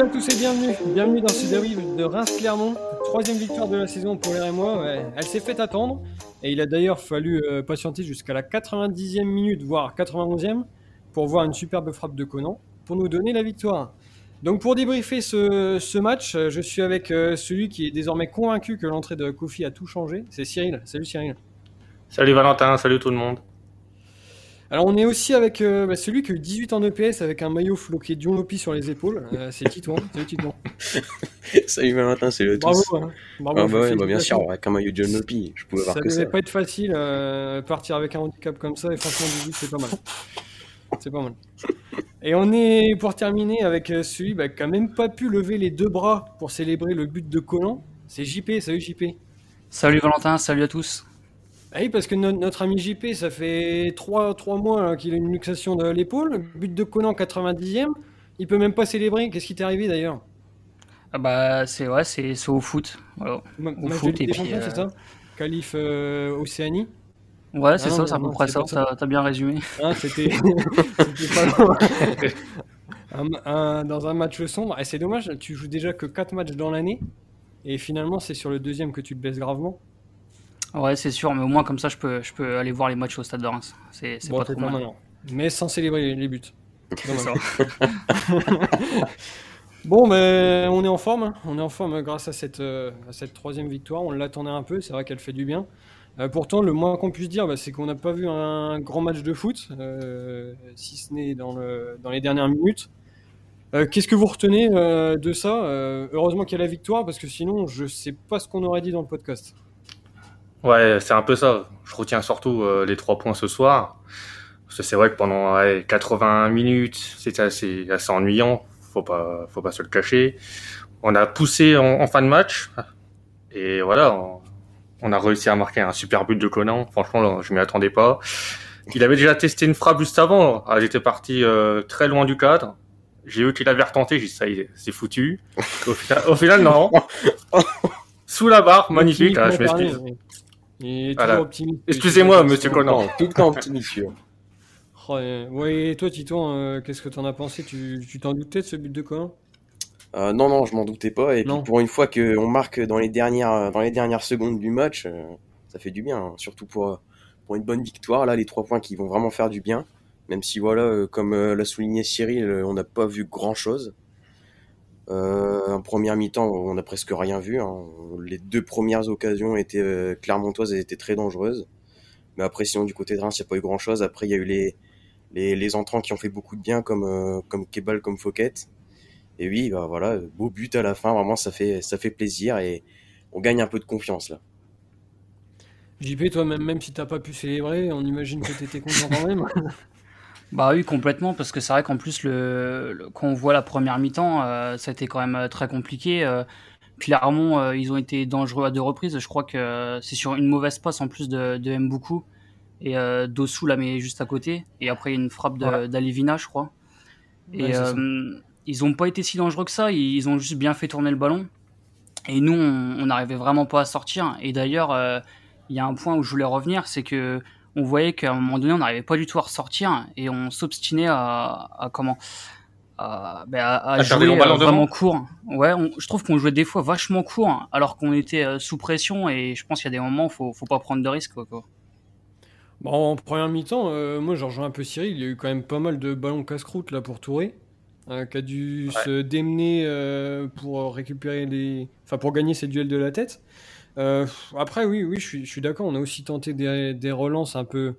à tous et bienvenue. Bienvenue dans ce derby de Reims-Clermont. Troisième victoire de la saison pour les Rémois. Ouais, elle s'est fait attendre. Et il a d'ailleurs fallu euh, patienter jusqu'à la 90e minute, voire 91e, pour voir une superbe frappe de Conan, pour nous donner la victoire. Donc pour débriefer ce, ce match, euh, je suis avec euh, celui qui est désormais convaincu que l'entrée de Kofi a tout changé. C'est Cyril. Salut Cyril. Salut Valentin, salut tout le monde. Alors on est aussi avec euh, bah, celui qui a eu 18 en EPS avec un maillot floqué Dion Lopi sur les épaules. Euh, c'est Titouan. Salut Titouan. Salut Valentin, salut à Bravo. tous. hein. Bravo, Ah bah ouais, bah bien sûr, avec un maillot de John Lopi, je pouvais voir Ça que devait ça. pas être facile euh, partir avec un handicap comme ça et franchement 18 c'est pas mal. C'est pas mal. Et on est pour terminer avec euh, celui bah, qui a même pas pu lever les deux bras pour célébrer le but de Collant. C'est JP. Salut JP. Salut Valentin, salut à tous. Ah oui, parce que no- notre ami JP, ça fait 3, mois là, qu'il a une luxation de l'épaule. But de Conan 90e. Il peut même pas célébrer. Qu'est-ce qui t'est arrivé d'ailleurs? Ah bah c'est ouais, c'est au foot. Voilà. Ma- Au foot, et puis, euh, c'est ça? euh, Océanie? Ouais, c'est Ah ça, c'est à peu près ça. T'as bien résumé. Hein, C'était pas loin. Un- un- dans un match sombre. Et c'est dommage, tu joues déjà que 4 matchs dans l'année. Et finalement, c'est sur le deuxième que tu te blesses gravement. Ouais, c'est sûr, mais au moins comme ça, je peux je peux aller voir les matchs au stade de Reims. C'est Bon, pas trop mal. Mais sans célébrer les, les buts. Ça. Bon, mais on est en forme. hein. On est en forme grâce à cette, euh, à cette troisième victoire. On l'attendait un peu. C'est vrai qu'elle fait du bien. Euh, pourtant, le moins qu'on puisse dire, bah, c'est qu'on n'a pas vu un grand match de foot, euh, si ce n'est dans, le, dans les dernières minutes. Euh, Qu'est-ce que vous retenez euh, de ça? Euh, Heureusement qu'il y a la victoire, parce que sinon, je sais pas ce qu'on aurait dit dans le podcast. Ouais, c'est un peu ça. Je retiens surtout euh, les trois points ce soir. Parce que c'est vrai que pendant ouais, 80 minutes, c'était assez, assez ennuyant. Faut pas, faut pas se le cacher. On a poussé en, en fin de match. Et voilà, on, on a réussi à marquer un super but de Conan. Franchement, là, je m'y attendais pas. Il avait déjà testé une frappe juste avant. Elle était partie euh, très loin du cadre. J'ai vu qu'il avait retenté. J'ai dit, ça y est, c'est foutu. Au final, au final, non. Sous la barre, magnifique. Ah, je m'excuse. Parlé, mais- Il est Voilà. toujours optimiste. Excusez-moi, monsieur Conan. Tout le temps optimiste. Oh, ouais, et toi, Tito, euh, qu'est-ce que t'en as pensé? Tu t'en doutais de ce but de Conan Euh, non, non, je m'en doutais pas. Et Non. puis pour une fois qu'on marque dans les dernières, dans les dernières secondes du match, euh, ça fait du bien. hein. Surtout pour, euh, pour une bonne victoire. Là, les trois points qui vont vraiment faire du bien. Même si, voilà, euh, comme euh, l'a souligné Cyril, on n'a pas vu grand-chose. Euh, en première mi-temps, on n'a presque rien vu. hein. Les deux premières occasions étaient euh, clermontoises, elles étaient très dangereuses. Mais après, sinon, du côté de Reims, il n'y a pas eu grand-chose. Après, il y a eu les, les, les entrants qui ont fait beaucoup de bien, comme, euh, comme Kebal, comme Fouquet. Et oui, bah voilà, beau but à la fin, vraiment, ça fait, ça fait plaisir et on gagne un peu de confiance là. JP, toi, même, même si t'as pas pu célébrer, on imagine que t'étais content quand même. Bah oui, complètement, parce que c'est vrai qu'en plus, le, le- quand on voit la première mi-temps, euh, ça a été quand même euh, très compliqué. Euh, Clermont, euh, ils ont été dangereux à deux reprises. Je crois que euh, c'est sur une mauvaise passe en plus de, de Mboukou. Et euh, Dossou la met juste à côté. Et après, il y a une frappe d'Alevina, je crois. Et Ouais, euh, ils ont pas été si dangereux que ça. Ils, ils ont juste bien fait tourner le ballon. Et nous, on n'arrivait vraiment pas à sortir. Et d'ailleurs, euh, il y a un point où je voulais revenir, c'est que on voyait qu'à un moment donné, on n'arrivait pas du tout à ressortir et on s'obstinait à, à comment à, ben, à- à À faire jouer euh, vraiment court. Ouais, on- je trouve qu'on jouait des fois vachement court alors qu'on était euh, sous pression et je pense qu'il y a des moments où faut, faut pas prendre de risques. Quoi, quoi. Bon, en première mi-temps, euh, moi, je rejoins un peu Cyril. Il y a eu quand même pas mal de ballons casse-croûte là pour Touré, euh, qui a dû se démener euh, pour récupérer les, enfin pour gagner ses duels de la tête. Euh, après, oui, oui, je suis, d'accord. On a aussi tenté des, relances un peu,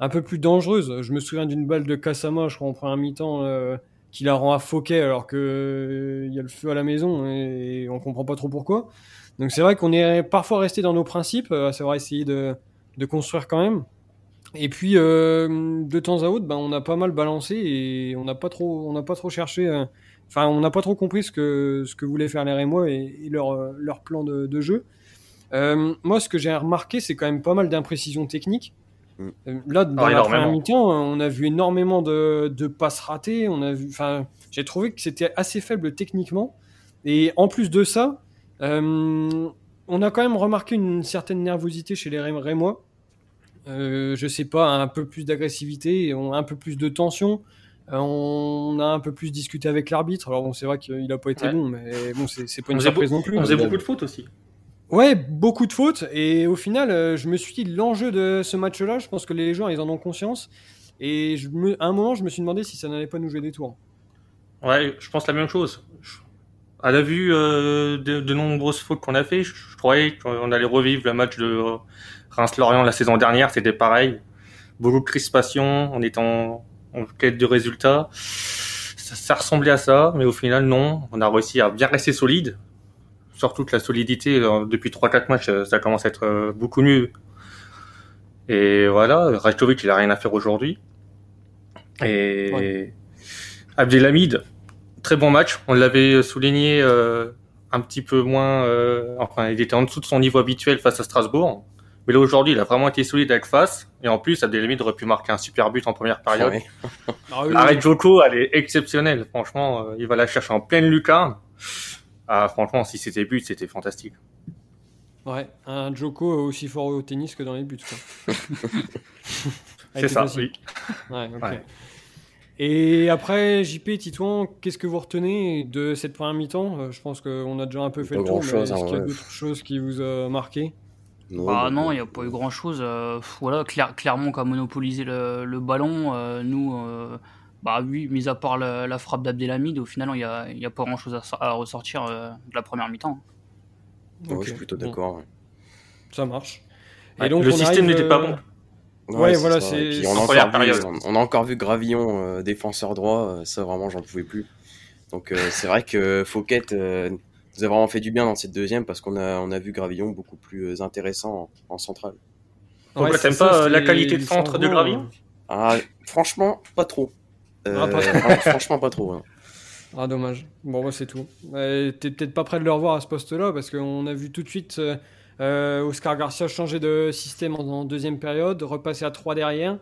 un peu plus dangereuses. Je me souviens d'une balle de Kassama, je crois en première mi-temps, euh, qui la rend à Fouquet alors que euh, y a le feu à la maison et, on comprend pas trop pourquoi. Donc c'est vrai qu'on est parfois resté dans nos principes, euh, à savoir essayer de, construire quand même. Et puis de temps à autre, ben, on a pas mal balancé et on n'a pas trop, on n'a pas trop cherché. Enfin, on n'a pas trop compris ce que ce que voulaient faire les Rémois et, et leur leur plan de jeu. Euh, moi, ce que j'ai remarqué, c'est quand même pas mal d'imprécisions techniques. Mm. Euh, Là, dans Ah, la première mi-temps, on a vu énormément de, de passes ratées. On a vu, enfin, j'ai trouvé que c'était assez faible techniquement. Et en plus de ça, euh, on a quand même remarqué une certaine nervosité chez les Ré- Rémois. Euh, je sais pas, un peu plus d'agressivité, un peu plus de tension. on a un peu plus discuté avec l'arbitre. Alors bon, c'est vrai qu'il a pas été bon, mais bon, c'est pas une surprise non plus. On faisait beaucoup de fautes aussi. Ouais, beaucoup de fautes. Et au final, je me suis dit l'enjeu de ce match-là, je pense que les joueurs ils en ont conscience. Et à un moment, je me suis demandé si ça n'allait pas nous jouer des tours. Ouais, je pense la même chose. À la vue euh, de, nombreuses fautes qu'on a fait, je, croyais qu'on allait revivre le match de Reims-Lorient la saison dernière. C'était pareil. Beaucoup de crispation, on était en, quête de résultats. Ça, ressemblait à ça, mais au final, non. On a réussi à bien rester solide. Surtout que la solidité, euh, depuis 3-4 matchs, ça commence à être euh, beaucoup mieux. Et voilà, Rajkovic, il a rien à faire aujourd'hui. Et Abdelhamid, très bon match. On l'avait souligné euh, un petit peu moins. Euh, enfin, il était en dessous de son niveau habituel face à Strasbourg. Mais là aujourd'hui, il a vraiment été solide avec face. Et en plus, Abdelhamid aurait pu marquer un super but en première période. Ah L'arrêt Joko, elle est exceptionnelle. Franchement, euh, il va la chercher en pleine lucarne. Ah, franchement, si c'était but, c'était fantastique. Ouais, un Joko aussi fort au tennis que dans les buts. C'est ça, oui. Ouais, ouais. Et après, JP, Titouan, qu'est-ce que vous retenez de cette première mi-temps? Euh, Je pense qu'on a déjà un peu fait le tour, mais est-ce qu'il y a d'autres choses qui vous ont marqué? Non, bah, non, il n'y a pas eu grand chose. Euh, voilà, clair, clairement, a monopolisé le, le ballon. Euh, nous, bah oui, mis à part la, frappe d'Abdelhamid, au final, il n'y a, y a, pas grand chose à, ressortir de la première mi-temps. je suis plutôt d'accord. Ça marche. Et donc, le système n'était pas bon. Ouais, voilà, c'est. On, on, a encore vu Gravillon, euh, défenseur droit, euh, ça vraiment, j'en pouvais plus. Donc euh, c'est vrai que Fouquet nous a vraiment fait du bien dans cette deuxième parce qu'on a, on a vu Gravillon beaucoup plus intéressant en, centrale. Pourquoi t'aimes pas la qualité de centre de Gravillon? ah, Franchement, pas trop. Ah, franchement, pas trop. Hein. Ah, dommage. Bon, bah, c'est tout. T'es peut-être pas prêt de le revoir à ce poste-là parce qu'on a vu tout de suite euh, Oscar Garcia changer de système en, deuxième période, repasser à 3 derrière.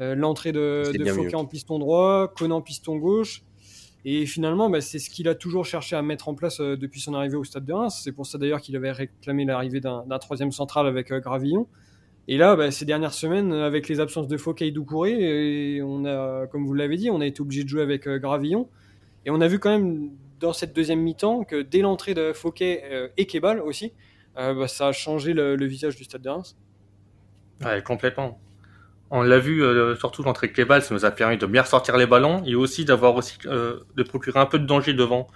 Euh, l'entrée de, de en piston droit, Conan en piston gauche. Et finalement, bah, c'est ce qu'il a toujours cherché à mettre en place euh, depuis son arrivée au Stade de Reims. C'est pour ça d'ailleurs qu'il avait réclamé l'arrivée d'un troisième central avec Gravillon. Et là, bah, ces dernières semaines, avec les absences de Fouquet et Doucouré, on a, comme vous l'avez dit, on a été obligé de jouer avec Gravillon. Et on a vu quand même dans cette deuxième mi-temps que dès l'entrée de Fouquet et Kebal aussi, euh, bah, ça a changé le, visage du stade de Reims. Ouais, complètement. On l'a vu, euh, surtout l'entrée Kebal, ça nous a permis de bien ressortir les ballons et aussi d'avoir aussi euh, de procurer un peu de danger devant.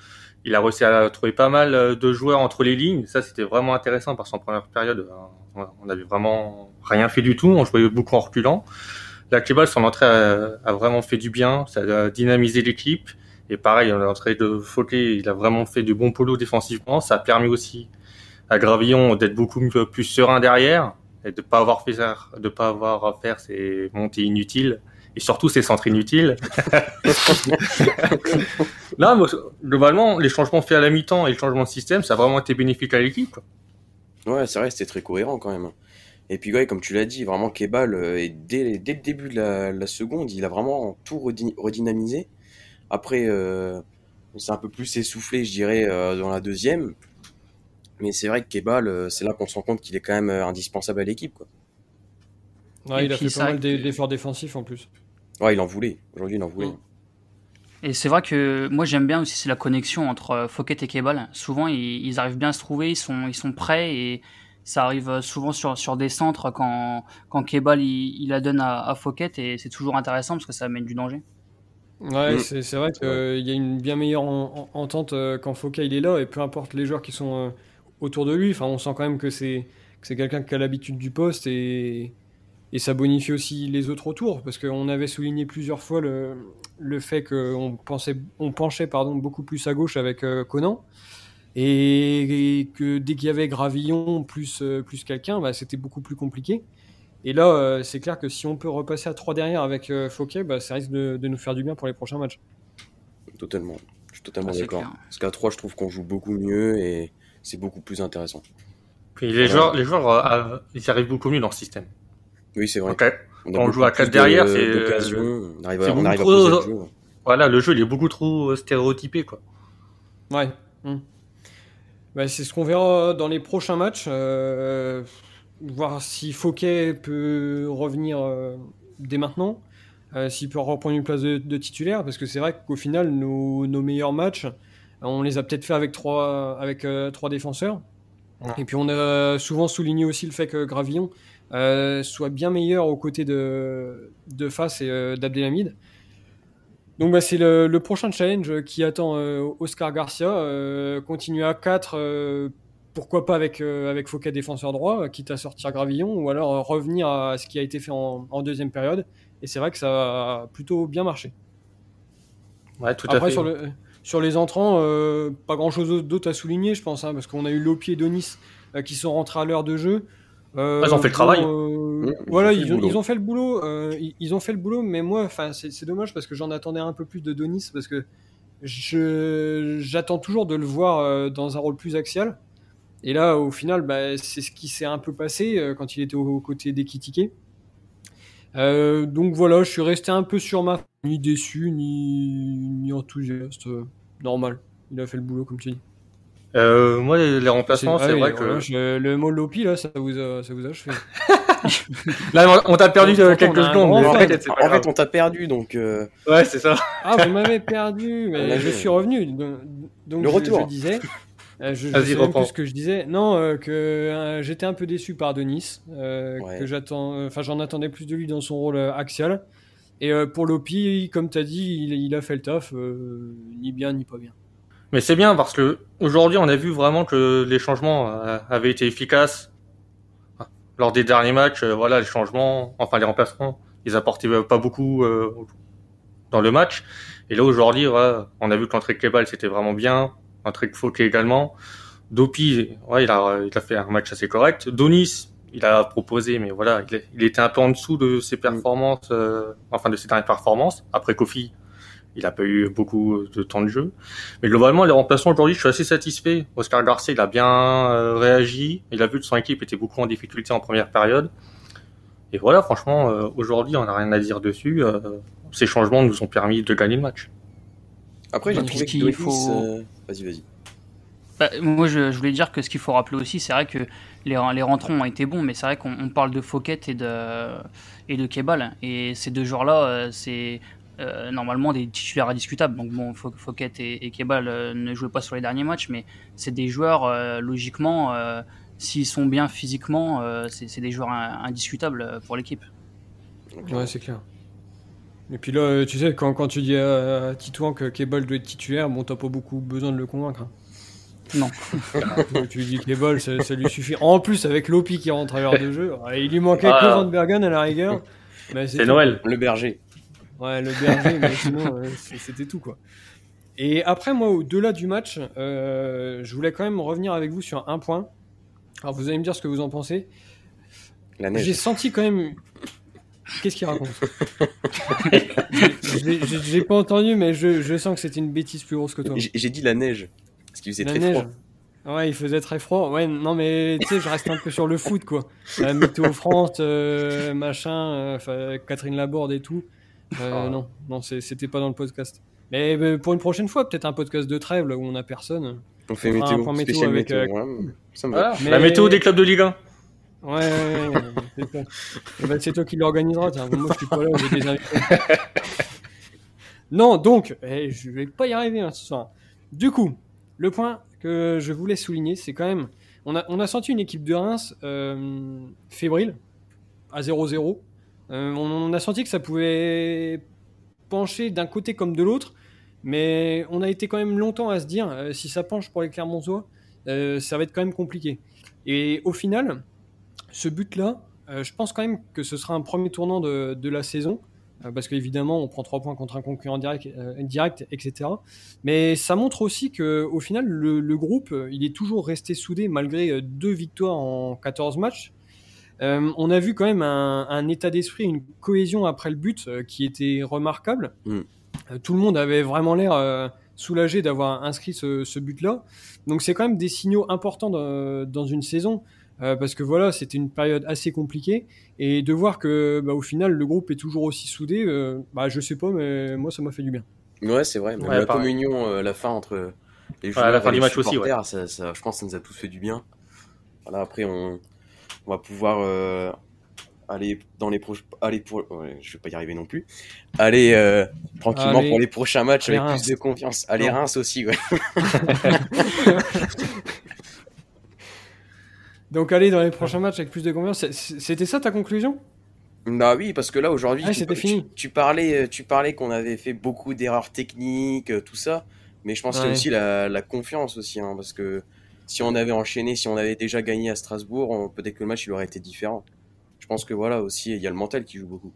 Il a réussi à trouver pas mal de joueurs entre les lignes. Ça, c'était vraiment intéressant parce qu'en première période, on n'avait vraiment rien fait du tout. On jouait beaucoup en reculant. La Kebal, son entrée a, vraiment fait du bien. Ça a dynamisé l'équipe. Et pareil, l'entrée de Fouquet, il a vraiment fait du bon polo défensivement. Ça a permis aussi à Gravillon d'être beaucoup plus serein derrière et de pas avoir fait de pas avoir à faire ces montées inutiles et surtout ces centres inutiles. non, globalement, les changements faits à la mi-temps et le changement de système, ça a vraiment été bénéfique à l'équipe. Ouais, c'est vrai, c'était très cohérent quand même. Et puis, ouais, comme tu l'as dit, vraiment, Kebal, euh, et dès, dès, le début de la, seconde, il a vraiment tout redynamisé. Après, euh, c'est un peu plus essoufflé, je dirais, euh, dans la deuxième. Mais c'est vrai que Kebal, euh, c'est là qu'on se rend compte qu'il est quand même euh, indispensable à l'équipe. Quoi. il a fait pas mal d'efforts défensifs en plus. Ouais, il en voulait. Aujourd'hui, il en voulait. Et c'est vrai que moi j'aime bien aussi c'est la connexion entre euh, Fouquet et Kebal. Souvent ils, arrivent bien à se trouver, ils sont, ils sont prêts et ça arrive souvent sur, sur des centres quand, quand Kebal il, la donne à, à Fouquet et c'est toujours intéressant parce que ça amène du danger. Ouais, mm. c'est vrai qu'il y a une bien meilleure entente quand Fouquet il est là et peu importe les joueurs qui sont autour de lui. Enfin, on sent quand même que c'est c'est quelqu'un qui a l'habitude du poste et, et ça bonifie aussi les autres autour parce qu'on avait souligné plusieurs fois le, le fait qu'on pensait on penchait pardon beaucoup plus à gauche avec euh, Conan. Et, que dès qu'il y avait Gravillon plus euh, plus quelqu'un bah, c'était beaucoup plus compliqué. Et là euh, c'est clair que si on peut repasser à 3 derrière avec Fouquet bah, ça risque de, de, nous faire du bien pour les prochains matchs. Totalement. Je suis totalement ah, d'accord. parce qu'à 3 je trouve qu'on joue beaucoup mieux et c'est beaucoup plus intéressant. Puis les joueurs, les joueurs, euh, ils arrivent beaucoup mieux dans le système. Oui, c'est vrai. On, on joue à 4 derrière, c'est. On arrive à, on arrive trop... jeu. Voilà, le jeu il est beaucoup trop euh, stéréotypé, quoi. Ouais. Hmm. Bah, c'est ce qu'on verra dans les prochains matchs. Euh, voir si Fouquet peut revenir dès maintenant. s'il peut reprendre une place de, titulaire, parce que c'est vrai qu'au final, nos, meilleurs matchs, on les a peut-être fait avec trois, avec, trois défenseurs. Et puis on a souvent souligné aussi le fait que Gravillon soit bien meilleur aux côtés de, de Face et d'Abdelhamid. Donc bah, c'est le, prochain challenge qui attend Oscar Garcia. continuer à 4 pourquoi pas avec, euh, avec Fouquet défenseur droit, quitte à sortir Gravillon, ou alors euh, revenir à ce qui a été fait en, deuxième période. Et c'est vrai que ça a plutôt bien marché. Ouais, tout à fait. Sur, le, sur les entrants, euh, pas grand chose d'autre à souligner, je pense, hein, parce qu'on a eu Lopi et Donis qui sont rentrés à l'heure de jeu. Ils ont fait le travail. voilà, ils, ont, fait le boulot. Ils, ont fait le boulot, mais moi, enfin, c'est dommage parce que j'en attendais un peu plus de Donis parce que j'attends toujours de le voir dans un rôle plus axial. Et là, au final, bah, c'est ce qui s'est un peu passé euh, quand il était aux côtés d'Ekitike. Euh, donc voilà, je suis resté un peu sur ma ni déçu ni, enthousiaste. Euh, normal, il a fait le boulot comme tu dis. Moi, les, remplacements, c'est ah vrai que. le mot Lopi, là, ça vous a, ça vous a achevé. là, on t'a perdu quelques secondes. En, fait, en fait, on t'a perdu, donc. Ouais, c'est ça. Ah, vous m'avez perdu, mais je suis revenu. Donc, le retour. je disais. Euh, je, je sais plus ce que je disais. Non, euh, que euh, j'étais un peu déçu par Denis, que j'attends, enfin j'en attendais plus de lui dans son rôle axial. Et pour Lopi, comme tu as dit, il, a fait le taf, ni bien ni pas bien. Mais c'est bien parce que aujourd'hui, on a vu vraiment que les changements avaient été efficaces. Lors des derniers matchs, voilà, les changements, enfin les remplacements, ils apportaient pas beaucoup dans le match. Et là aujourd'hui, on a vu que l'entrée Kebal c'était vraiment bien un truc Fauquet également. Dopi, ouais, il a, il a fait un match assez correct. Donis, il a proposé, mais voilà, il, était un peu en dessous de ses performances, euh, enfin de ses dernières performances. Après Kofi, il a pas eu beaucoup de temps de jeu. Mais globalement, les remplaçants aujourd'hui, je suis assez satisfait. Oscar Garcia, il a bien euh, réagi. Il a vu que son équipe était beaucoup en difficulté en première période. Et voilà, franchement, euh, aujourd'hui, on n'a rien à dire dessus. ces changements nous ont permis de gagner le match. Après, j'ai trouvé qu'il faut. Vas-y, vas-y. Bah, moi, je, voulais dire que ce qu'il faut rappeler aussi, c'est vrai que les, les rentrants ont été bons, mais c'est vrai qu'on parle de Fouquet et de, et de Kebal. Et ces deux joueurs-là, euh, c'est euh, normalement des titulaires indiscutables. Donc, bon, Fouquet et, Kebal euh, ne jouaient pas sur les derniers matchs, mais c'est des joueurs, logiquement, s'ils sont bien physiquement, c'est des joueurs indiscutables pour l'équipe. Ouais, c'est clair. Et puis là, tu sais, quand, quand tu dis à, Titouan que Kebal doit être titulaire, bon, t'as pas beaucoup besoin de le convaincre. Hein. Non. tu lui dis que Kebal, ça, ça, lui suffit. En plus, avec Lopi qui rentre à l'heure de jeu, il lui manquait que Van Bergen à la rigueur. C'est Noël. Le berger. Ouais, le berger, mais sinon, c'était tout, quoi. Et après, moi, au-delà du match, euh, je voulais quand même revenir avec vous sur un point. Alors, vous allez me dire ce que vous en pensez. J'ai senti quand même Qu'est-ce qu'il raconte? J'ai pas entendu, mais je, sens que c'était une bêtise plus grosse que toi. J'ai dit la neige. Parce qu'il faisait très froid. Ouais, il faisait très froid. Ouais, non, mais tu sais, je reste un peu sur le foot, quoi. La météo France, euh, machin, euh, Catherine Laborde et tout. Euh, ah. Non, non, c'était pas dans le podcast. Mais, pour une prochaine fois, peut-être un podcast de trêve là où on a personne. On fait météo, météo avec. La météo des clubs de Ligue 1. Ouais, ouais, ouais eh ben, c'est toi qui l'organiseras. Moi, je suis pas là, j'ai des invités. non, donc, eh, je vais pas y arriver hein, ce soir. Du coup, le point que je voulais souligner, c'est quand même. On a, on a senti une équipe de Reims euh, fébrile, à 0-0. Euh, on, a senti que ça pouvait pencher d'un côté comme de l'autre, mais on a été quand même longtemps à se dire euh, si ça penche pour les Clermontois, ça va être quand même compliqué. Et au final, ce but-là, euh, je pense quand même que ce sera un premier tournant de, la saison, euh, parce qu'évidemment, on prend trois points contre un concurrent direct, euh, etc. Mais ça montre aussi qu'au final, le, groupe, il est toujours resté soudé malgré deux victoires en 14 matchs. On a vu quand même un, état d'esprit, une cohésion après le but qui était remarquable. Mm. tout le monde avait vraiment l'air soulagé d'avoir inscrit ce, but-là. Donc c'est quand même des signaux importants dans une saison. Euh, parce que voilà, c'était une période assez compliquée et de voir que bah, au final le groupe est toujours aussi soudé, euh, bah je sais pas, mais moi ça m'a fait du bien. Ouais, c'est vrai. la communion, euh, la fin entre les joueurs, la fin et les match aussi, ça, ça, je pense que ça nous a tous fait du bien. Voilà, après on, on va pouvoir aller dans les proches, aller pour, je vais pas y arriver non plus. Aller euh, tranquillement pour les prochains matchs avec plus de confiance. Allez Reims aussi, ouais. Donc aller dans les prochains matchs avec plus de confiance. C'était ça ta conclusion? Bah oui, parce que là aujourd'hui, ah, tu, parlais, tu parlais qu'on avait fait beaucoup d'erreurs techniques, euh, tout ça, mais je pense qu'il y a aussi la, confiance aussi, hein, parce que si on avait enchaîné, si on avait déjà gagné à Strasbourg, peut-être que le match il aurait été différent. Je pense que voilà aussi, il y a le mental qui joue beaucoup.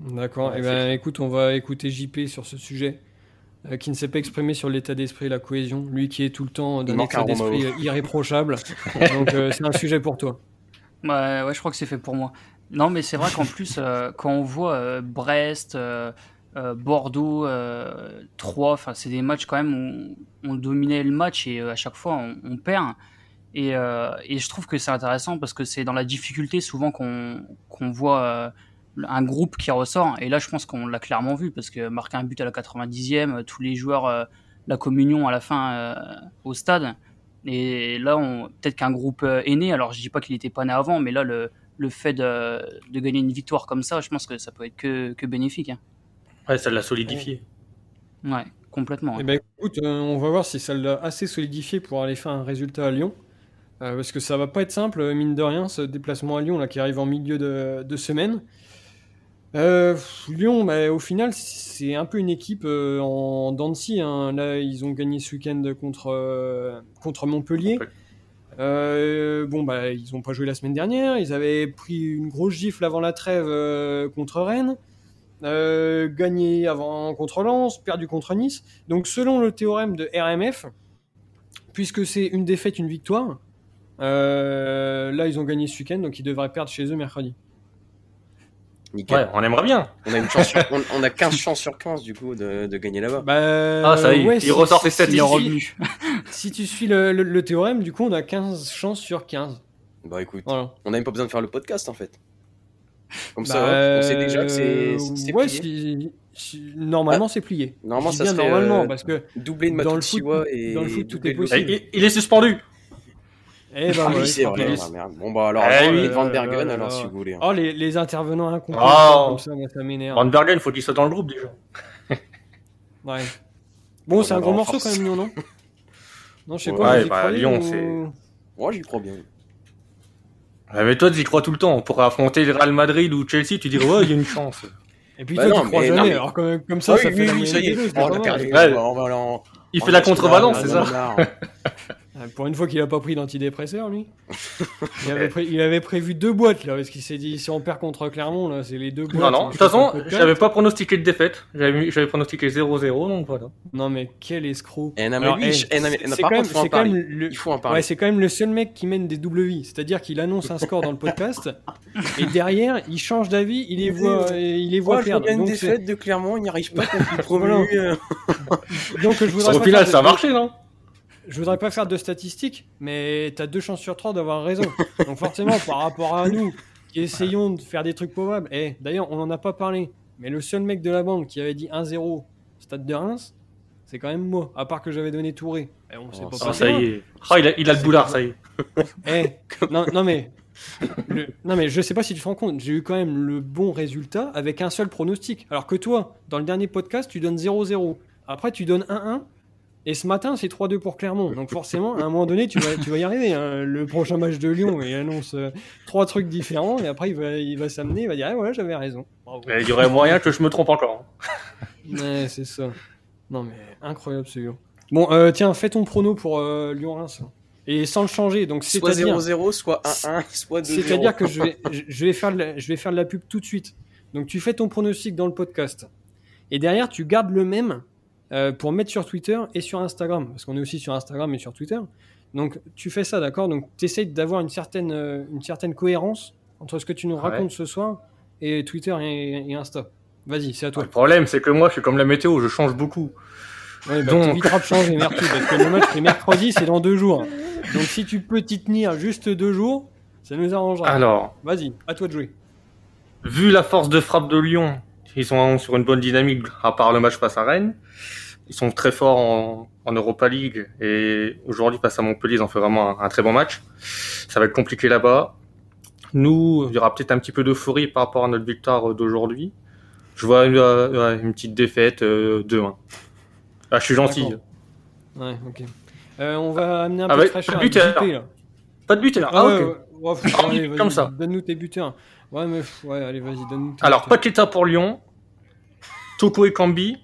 D'accord. et eh ben écoute, on va écouter JP sur ce sujet. Euh, qui ne s'est pas exprimé sur l'état d'esprit et la cohésion, lui qui est tout le temps d'un état d'esprit irréprochable. Donc euh, c'est un sujet pour toi. Ouais, ouais, je crois que c'est fait pour moi. Non, mais c'est vrai qu'en plus, euh, quand on voit Brest, Bordeaux, Troyes, enfin c'est des matchs quand même où on dominait le match et à chaque fois on, perd. Et, et, je trouve que c'est intéressant parce que c'est dans la difficulté souvent qu'on voit un groupe qui ressort. Et là, je pense qu'on l'a clairement vu parce que marquer un but à la 90e, tous les joueurs, euh, la communion à la fin euh, au stade. Et là, peut-être qu'un groupe euh, est né. Alors, je dis pas qu'il était pas né avant, mais là, le, le fait de, de, gagner une victoire comme ça, je pense que ça peut être que, que bénéfique. Hein. Ouais, ça l'a solidifié. Ouais, complètement. Et eh ben, écoute, on va voir si ça l'a assez solidifié pour aller faire un résultat à Lyon. parce que ça va pas être simple, mine de rien, ce déplacement à Lyon là, qui arrive en milieu de, de semaine. Euh, Lyon, bah, au final, c'est un peu une équipe euh, en Dancy. Hein. Là, ils ont gagné ce week-end contre, euh, contre Montpellier. bon, bah, ils n'ont pas joué la semaine dernière. Ils avaient pris une grosse gifle avant la trêve contre Rennes. Gagné avant contre Lens, perdu contre Nice. Donc, selon le théorème de RMF, puisque c'est une défaite, une victoire, là, ils ont gagné ce week-end, donc ils devraient perdre chez eux mercredi. Ouais, on aimerait bien. On a, une chance on, a 15 chances sur 15 du coup de, de gagner là-bas. Bah, ah, ça y est, il ressort ses 7 revenus. si tu suis le, le, théorème, du coup, on a 15 chances sur 15. Bah écoute, on n'a même pas besoin de faire le podcast en fait. Comme ça, bah, on sait déjà que c'est ouais, plié. normalement, ah, c'est plié. Normalement, ça serait normalement, euh, parce que doubler de dans le foot, et dans le foot, tout est possible. Il, il est suspendu. Eh ben, ah oui, c'est vrai. Bon, bah alors, eh oui, Van Bergen, alors, si vous voulez. Hein. Oh, les, les intervenants incompétents, oh. comme ça, ça m'énerve. Van Bergen, faut qu'il soit dans le groupe déjà. ouais. Bon, c'est un gros morceau quand même, Lyon, non? Non, je sais pas. Ouais, bah, Lyon, c'est. Moi, j'y crois bien. Mais toi, tu y crois tout le temps. Pour affronter le Real Madrid ou Chelsea, tu dirais, ouais, il y a une chance. Et puis bah toi, tu crois jamais. Alors, comme, comme ça, ça fait oui, ça y est. Il fait la contrebalance, c'est ça pour une fois qu'il a pas pris d'antidépresseur, lui. il, avait prévu deux boîtes, là, parce qu'il s'est dit, si on perd contre Clermont, là, c'est les deux boîtes. Non, non, de toute façon, j'avais pas pronostiqué de défaite. J'avais pronostiqué 0-0, donc voilà. Non, mais quel escroc. c'est quand, même, le... Il faut en parler. Ouais, c'est quand même le seul mec qui mène des double vies. C'est-à-dire qu'il annonce un score dans le podcast, et derrière, il change d'avis, il les voit, il les voit perdre. Il y a une défaite de Clermont, il n'y arrive pas le Donc, je voudrais. Au final, ça a marché, non? Je voudrais pas faire de statistiques, mais tu as deux chances sur trois d'avoir raison. Donc forcément, par rapport à nous, qui essayons de faire des trucs probables, et eh, d'ailleurs, on n'en a pas parlé, mais le seul mec de la bande qui avait dit 1-0 Stade de Reims, c'est quand même moi, à part que j'avais donné Touré. Et eh, on oh, pas ça y est. Oh, il, a, il, a, le boulard, ça y est. Eh, non, non, mais... non mais je sais pas si tu te rends compte, j'ai eu quand même le bon résultat avec un seul pronostic. Alors que toi, dans le dernier podcast, tu donnes 0-0. Après, tu donnes 1-1 et ce matin, c'est 3-2 pour Clermont. Donc forcément, à un moment donné, tu vas, tu vas y arriver. Hein. Le prochain match de Lyon, il annonce euh, trois trucs différents. Et après, il va, il va s'amener, il va dire, ah, ouais, j'avais raison. Il y aurait moyen que je me trompe encore. ouais, c'est ça. Non, mais incroyable ce Lyon. Bon, euh, tiens, fais ton prono pour euh, Lyon-Reims. Et sans le changer. Donc, soit 0-0, soit 1-1, soit 2-0. C'est-à-dire que je vais, je, vais faire je vais faire de la pub tout de suite. Donc, tu fais ton pronostic dans le podcast. Et derrière, tu gardes le même euh, pour mettre sur Twitter et sur Instagram, parce qu'on est aussi sur Instagram et sur Twitter. Donc tu fais ça, d'accord? Donc tu essayes d'avoir une certaine, euh, une certaine cohérence entre ce que tu nous racontes ce soir et Twitter et, Insta. Vas-y, c'est à toi. Le problème, c'est que moi, je suis comme la météo, je change beaucoup. Ouais, bah, Donc... Tu de changer, merci, parce que le match, c'est mercredi, c'est dans deux jours. Donc si tu peux t'y tenir juste deux jours, ça nous arrangera. Alors, vas-y, à toi de jouer. Vu la force de frappe de Lyon, ils sont sur une bonne dynamique, à part le match face à Rennes. Ils sont très forts en, en Europa League et aujourd'hui face à Montpellier, ils ont fait vraiment un, très bon match. Ça va être compliqué là-bas. Nous, il y aura peut-être un petit peu d'euphorie par rapport à notre victoire d'aujourd'hui. Je vois une, euh, une petite défaite euh, 2-1. Ah, je suis gentil. Ouais, ok. Euh, on va amener un Ah peu de fraîcheur pas de buteur. Pas de buteur. Ah, Ah, ouais, ouais. Ouais, Ah, allez, vas-y, comme ça. Donne-nous tes buteurs. Ouais, mais ouais, allez, vas-y, donne-nous tes Alors. Paqueta pour Lyon, Toko et Cambi.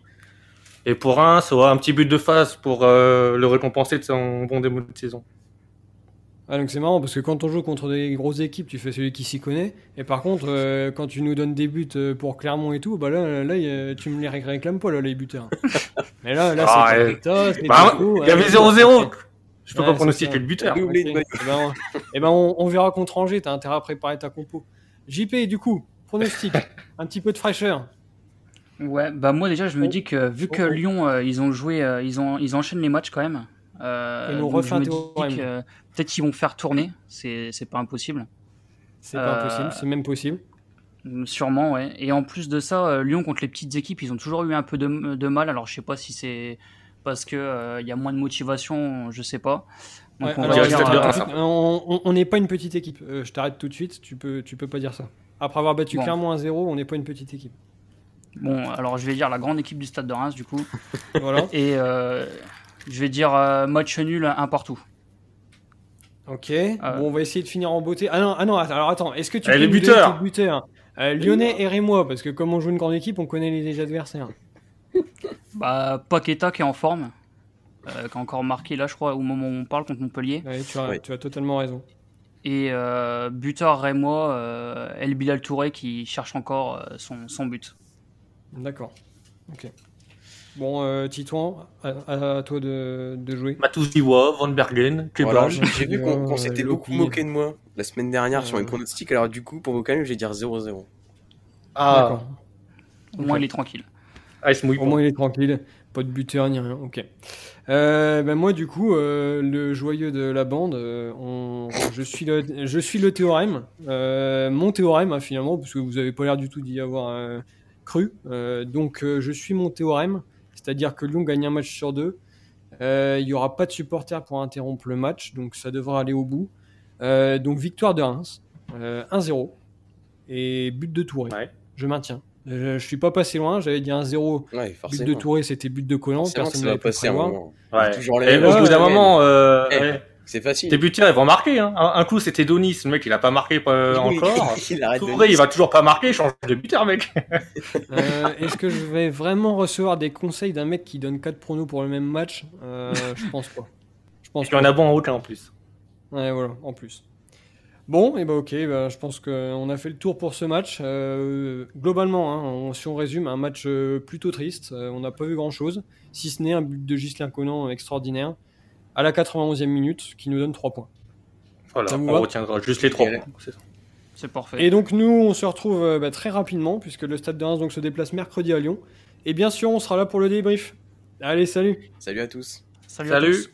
Et pour un, ça aura un petit but de face pour euh, le récompenser de son bon démo de saison. Ah, donc c'est marrant parce que quand on joue contre des grosses équipes, tu fais celui qui s'y connaît. Et par contre, euh, quand tu nous donnes des buts euh, pour Clermont et tout, bah là, là, tu me les ré- réclames pas, là, les buteurs. Mais là, là, Ah, c'est ouais. Paqueta, c'est Bah, il y avait ouais, 0-0. Je peux Ouais, pas pronostiquer le buteur. Eh ben, on- eh ben, on, on verra contre Angers, t'as intérêt à préparer ta compo. JP, du coup, pronostic, un petit peu de fraîcheur. Ouais, bah moi déjà je me Oh. dis que vu que Oh, oh. Lyon euh, ils ont joué, euh, ils ont ils enchaînent les matchs quand même. Euh, euh, peut-être qu'ils vont faire tourner, c'est pas impossible. C'est pas Euh, impossible, c'est même possible. Sûrement, ouais. Et en plus de ça, Lyon contre les petites équipes, ils ont toujours eu un peu de, de mal. Alors je sais pas si c'est parce que il y a moins de motivation, je sais pas. Ouais, on n'est pas une petite équipe. Euh, je t'arrête tout de suite, tu peux, tu peux pas dire ça. Après avoir battu Bon. Clermont 1-0, on n'est pas une petite équipe. bon, alors je vais dire la grande équipe du Stade de Reims du coup. Voilà. Et euh, je vais dire euh, match nul un partout. Ok. Bon, on va essayer de finir en beauté. Ah non, ah non alors attends, est-ce que tu peux les buteurs. tes buteurs? Euh, Lyonnais et Rémois, parce que comme on joue une grande équipe, on connaît les adversaires. Bah, Paqueta qui est en forme, euh, qui a encore marqué là, je crois, au moment où on parle contre Montpellier. Ouais, tu, as, Ouais. tu as totalement raison. Et euh, buteur Rémois, euh, El Bilal Touré qui cherche encore euh, son, son but. D'accord. Ok. Bon, euh, Titouan, à, à toi de, de jouer. Matouziwa, Van Bergen. Voilà, j'ai vu qu'on Euh, s'était beaucoup moqué de moi la semaine dernière sur mes pronostics. Alors du coup, pour vos calmes, je vais dire 0-0. ah, D'accord. Au moins, il est tranquille. ah, il se mouille Au pas. moins il est tranquille, pas de buteur ni rien. Ok. Euh, ben moi du coup, euh, le joyeux de la bande, euh, on- je suis le, je suis le théorème, mon théorème hein, finalement, parce que vous avez pas l'air du tout d'y avoir cru. Donc je suis mon théorème, c'est-à-dire que Lyon gagne un match sur deux. Il y aura pas de supporters pour interrompre le match, donc ça devra aller au bout. Donc victoire de Reims, euh, 1-0 et but de Touré. Ouais. Je maintiens. Je, je suis pas passé loin, j'avais dit 1-0 Ouais, But de Touré, c'était but de Collant. Personne ça n'avait va pu passer un prévoir. moment. Ouais. Toujours les Et au bout d'un moment, euh, Eh. ouais, C'est facile. tes buteurs, ils vont marquer. Hein. Un, un coup, c'était Donis, le mec, il a pas marqué euh, Oui, encore. il Touré, il va toujours pas marquer, change de buteur, mec. Euh, Est-ce que je vais vraiment recevoir des conseils d'un mec qui donne 4 pronos pour le même match? Euh, Je pense pas. Je pense Il y en a bon en aucun en plus. Ouais, voilà, en plus. Bon, et bah ok, bah, je pense qu'on a fait le tour pour ce match. Euh, globalement, hein, on- si on résume, un match euh, plutôt triste. Euh, on n'a pas vu grand-chose, si ce n'est un but de Gislain Conan extraordinaire à la 91e minute qui nous donne 3 points. Voilà, on retiendra juste les trois Et- points. c'est ça. C'est parfait. Et donc nous, on se retrouve euh, bah, très rapidement puisque le Stade de Reims donc, se déplace mercredi à Lyon. Et bien sûr, on sera là pour le débrief. Allez, salut Salut à tous. Salut. à Salut. tous.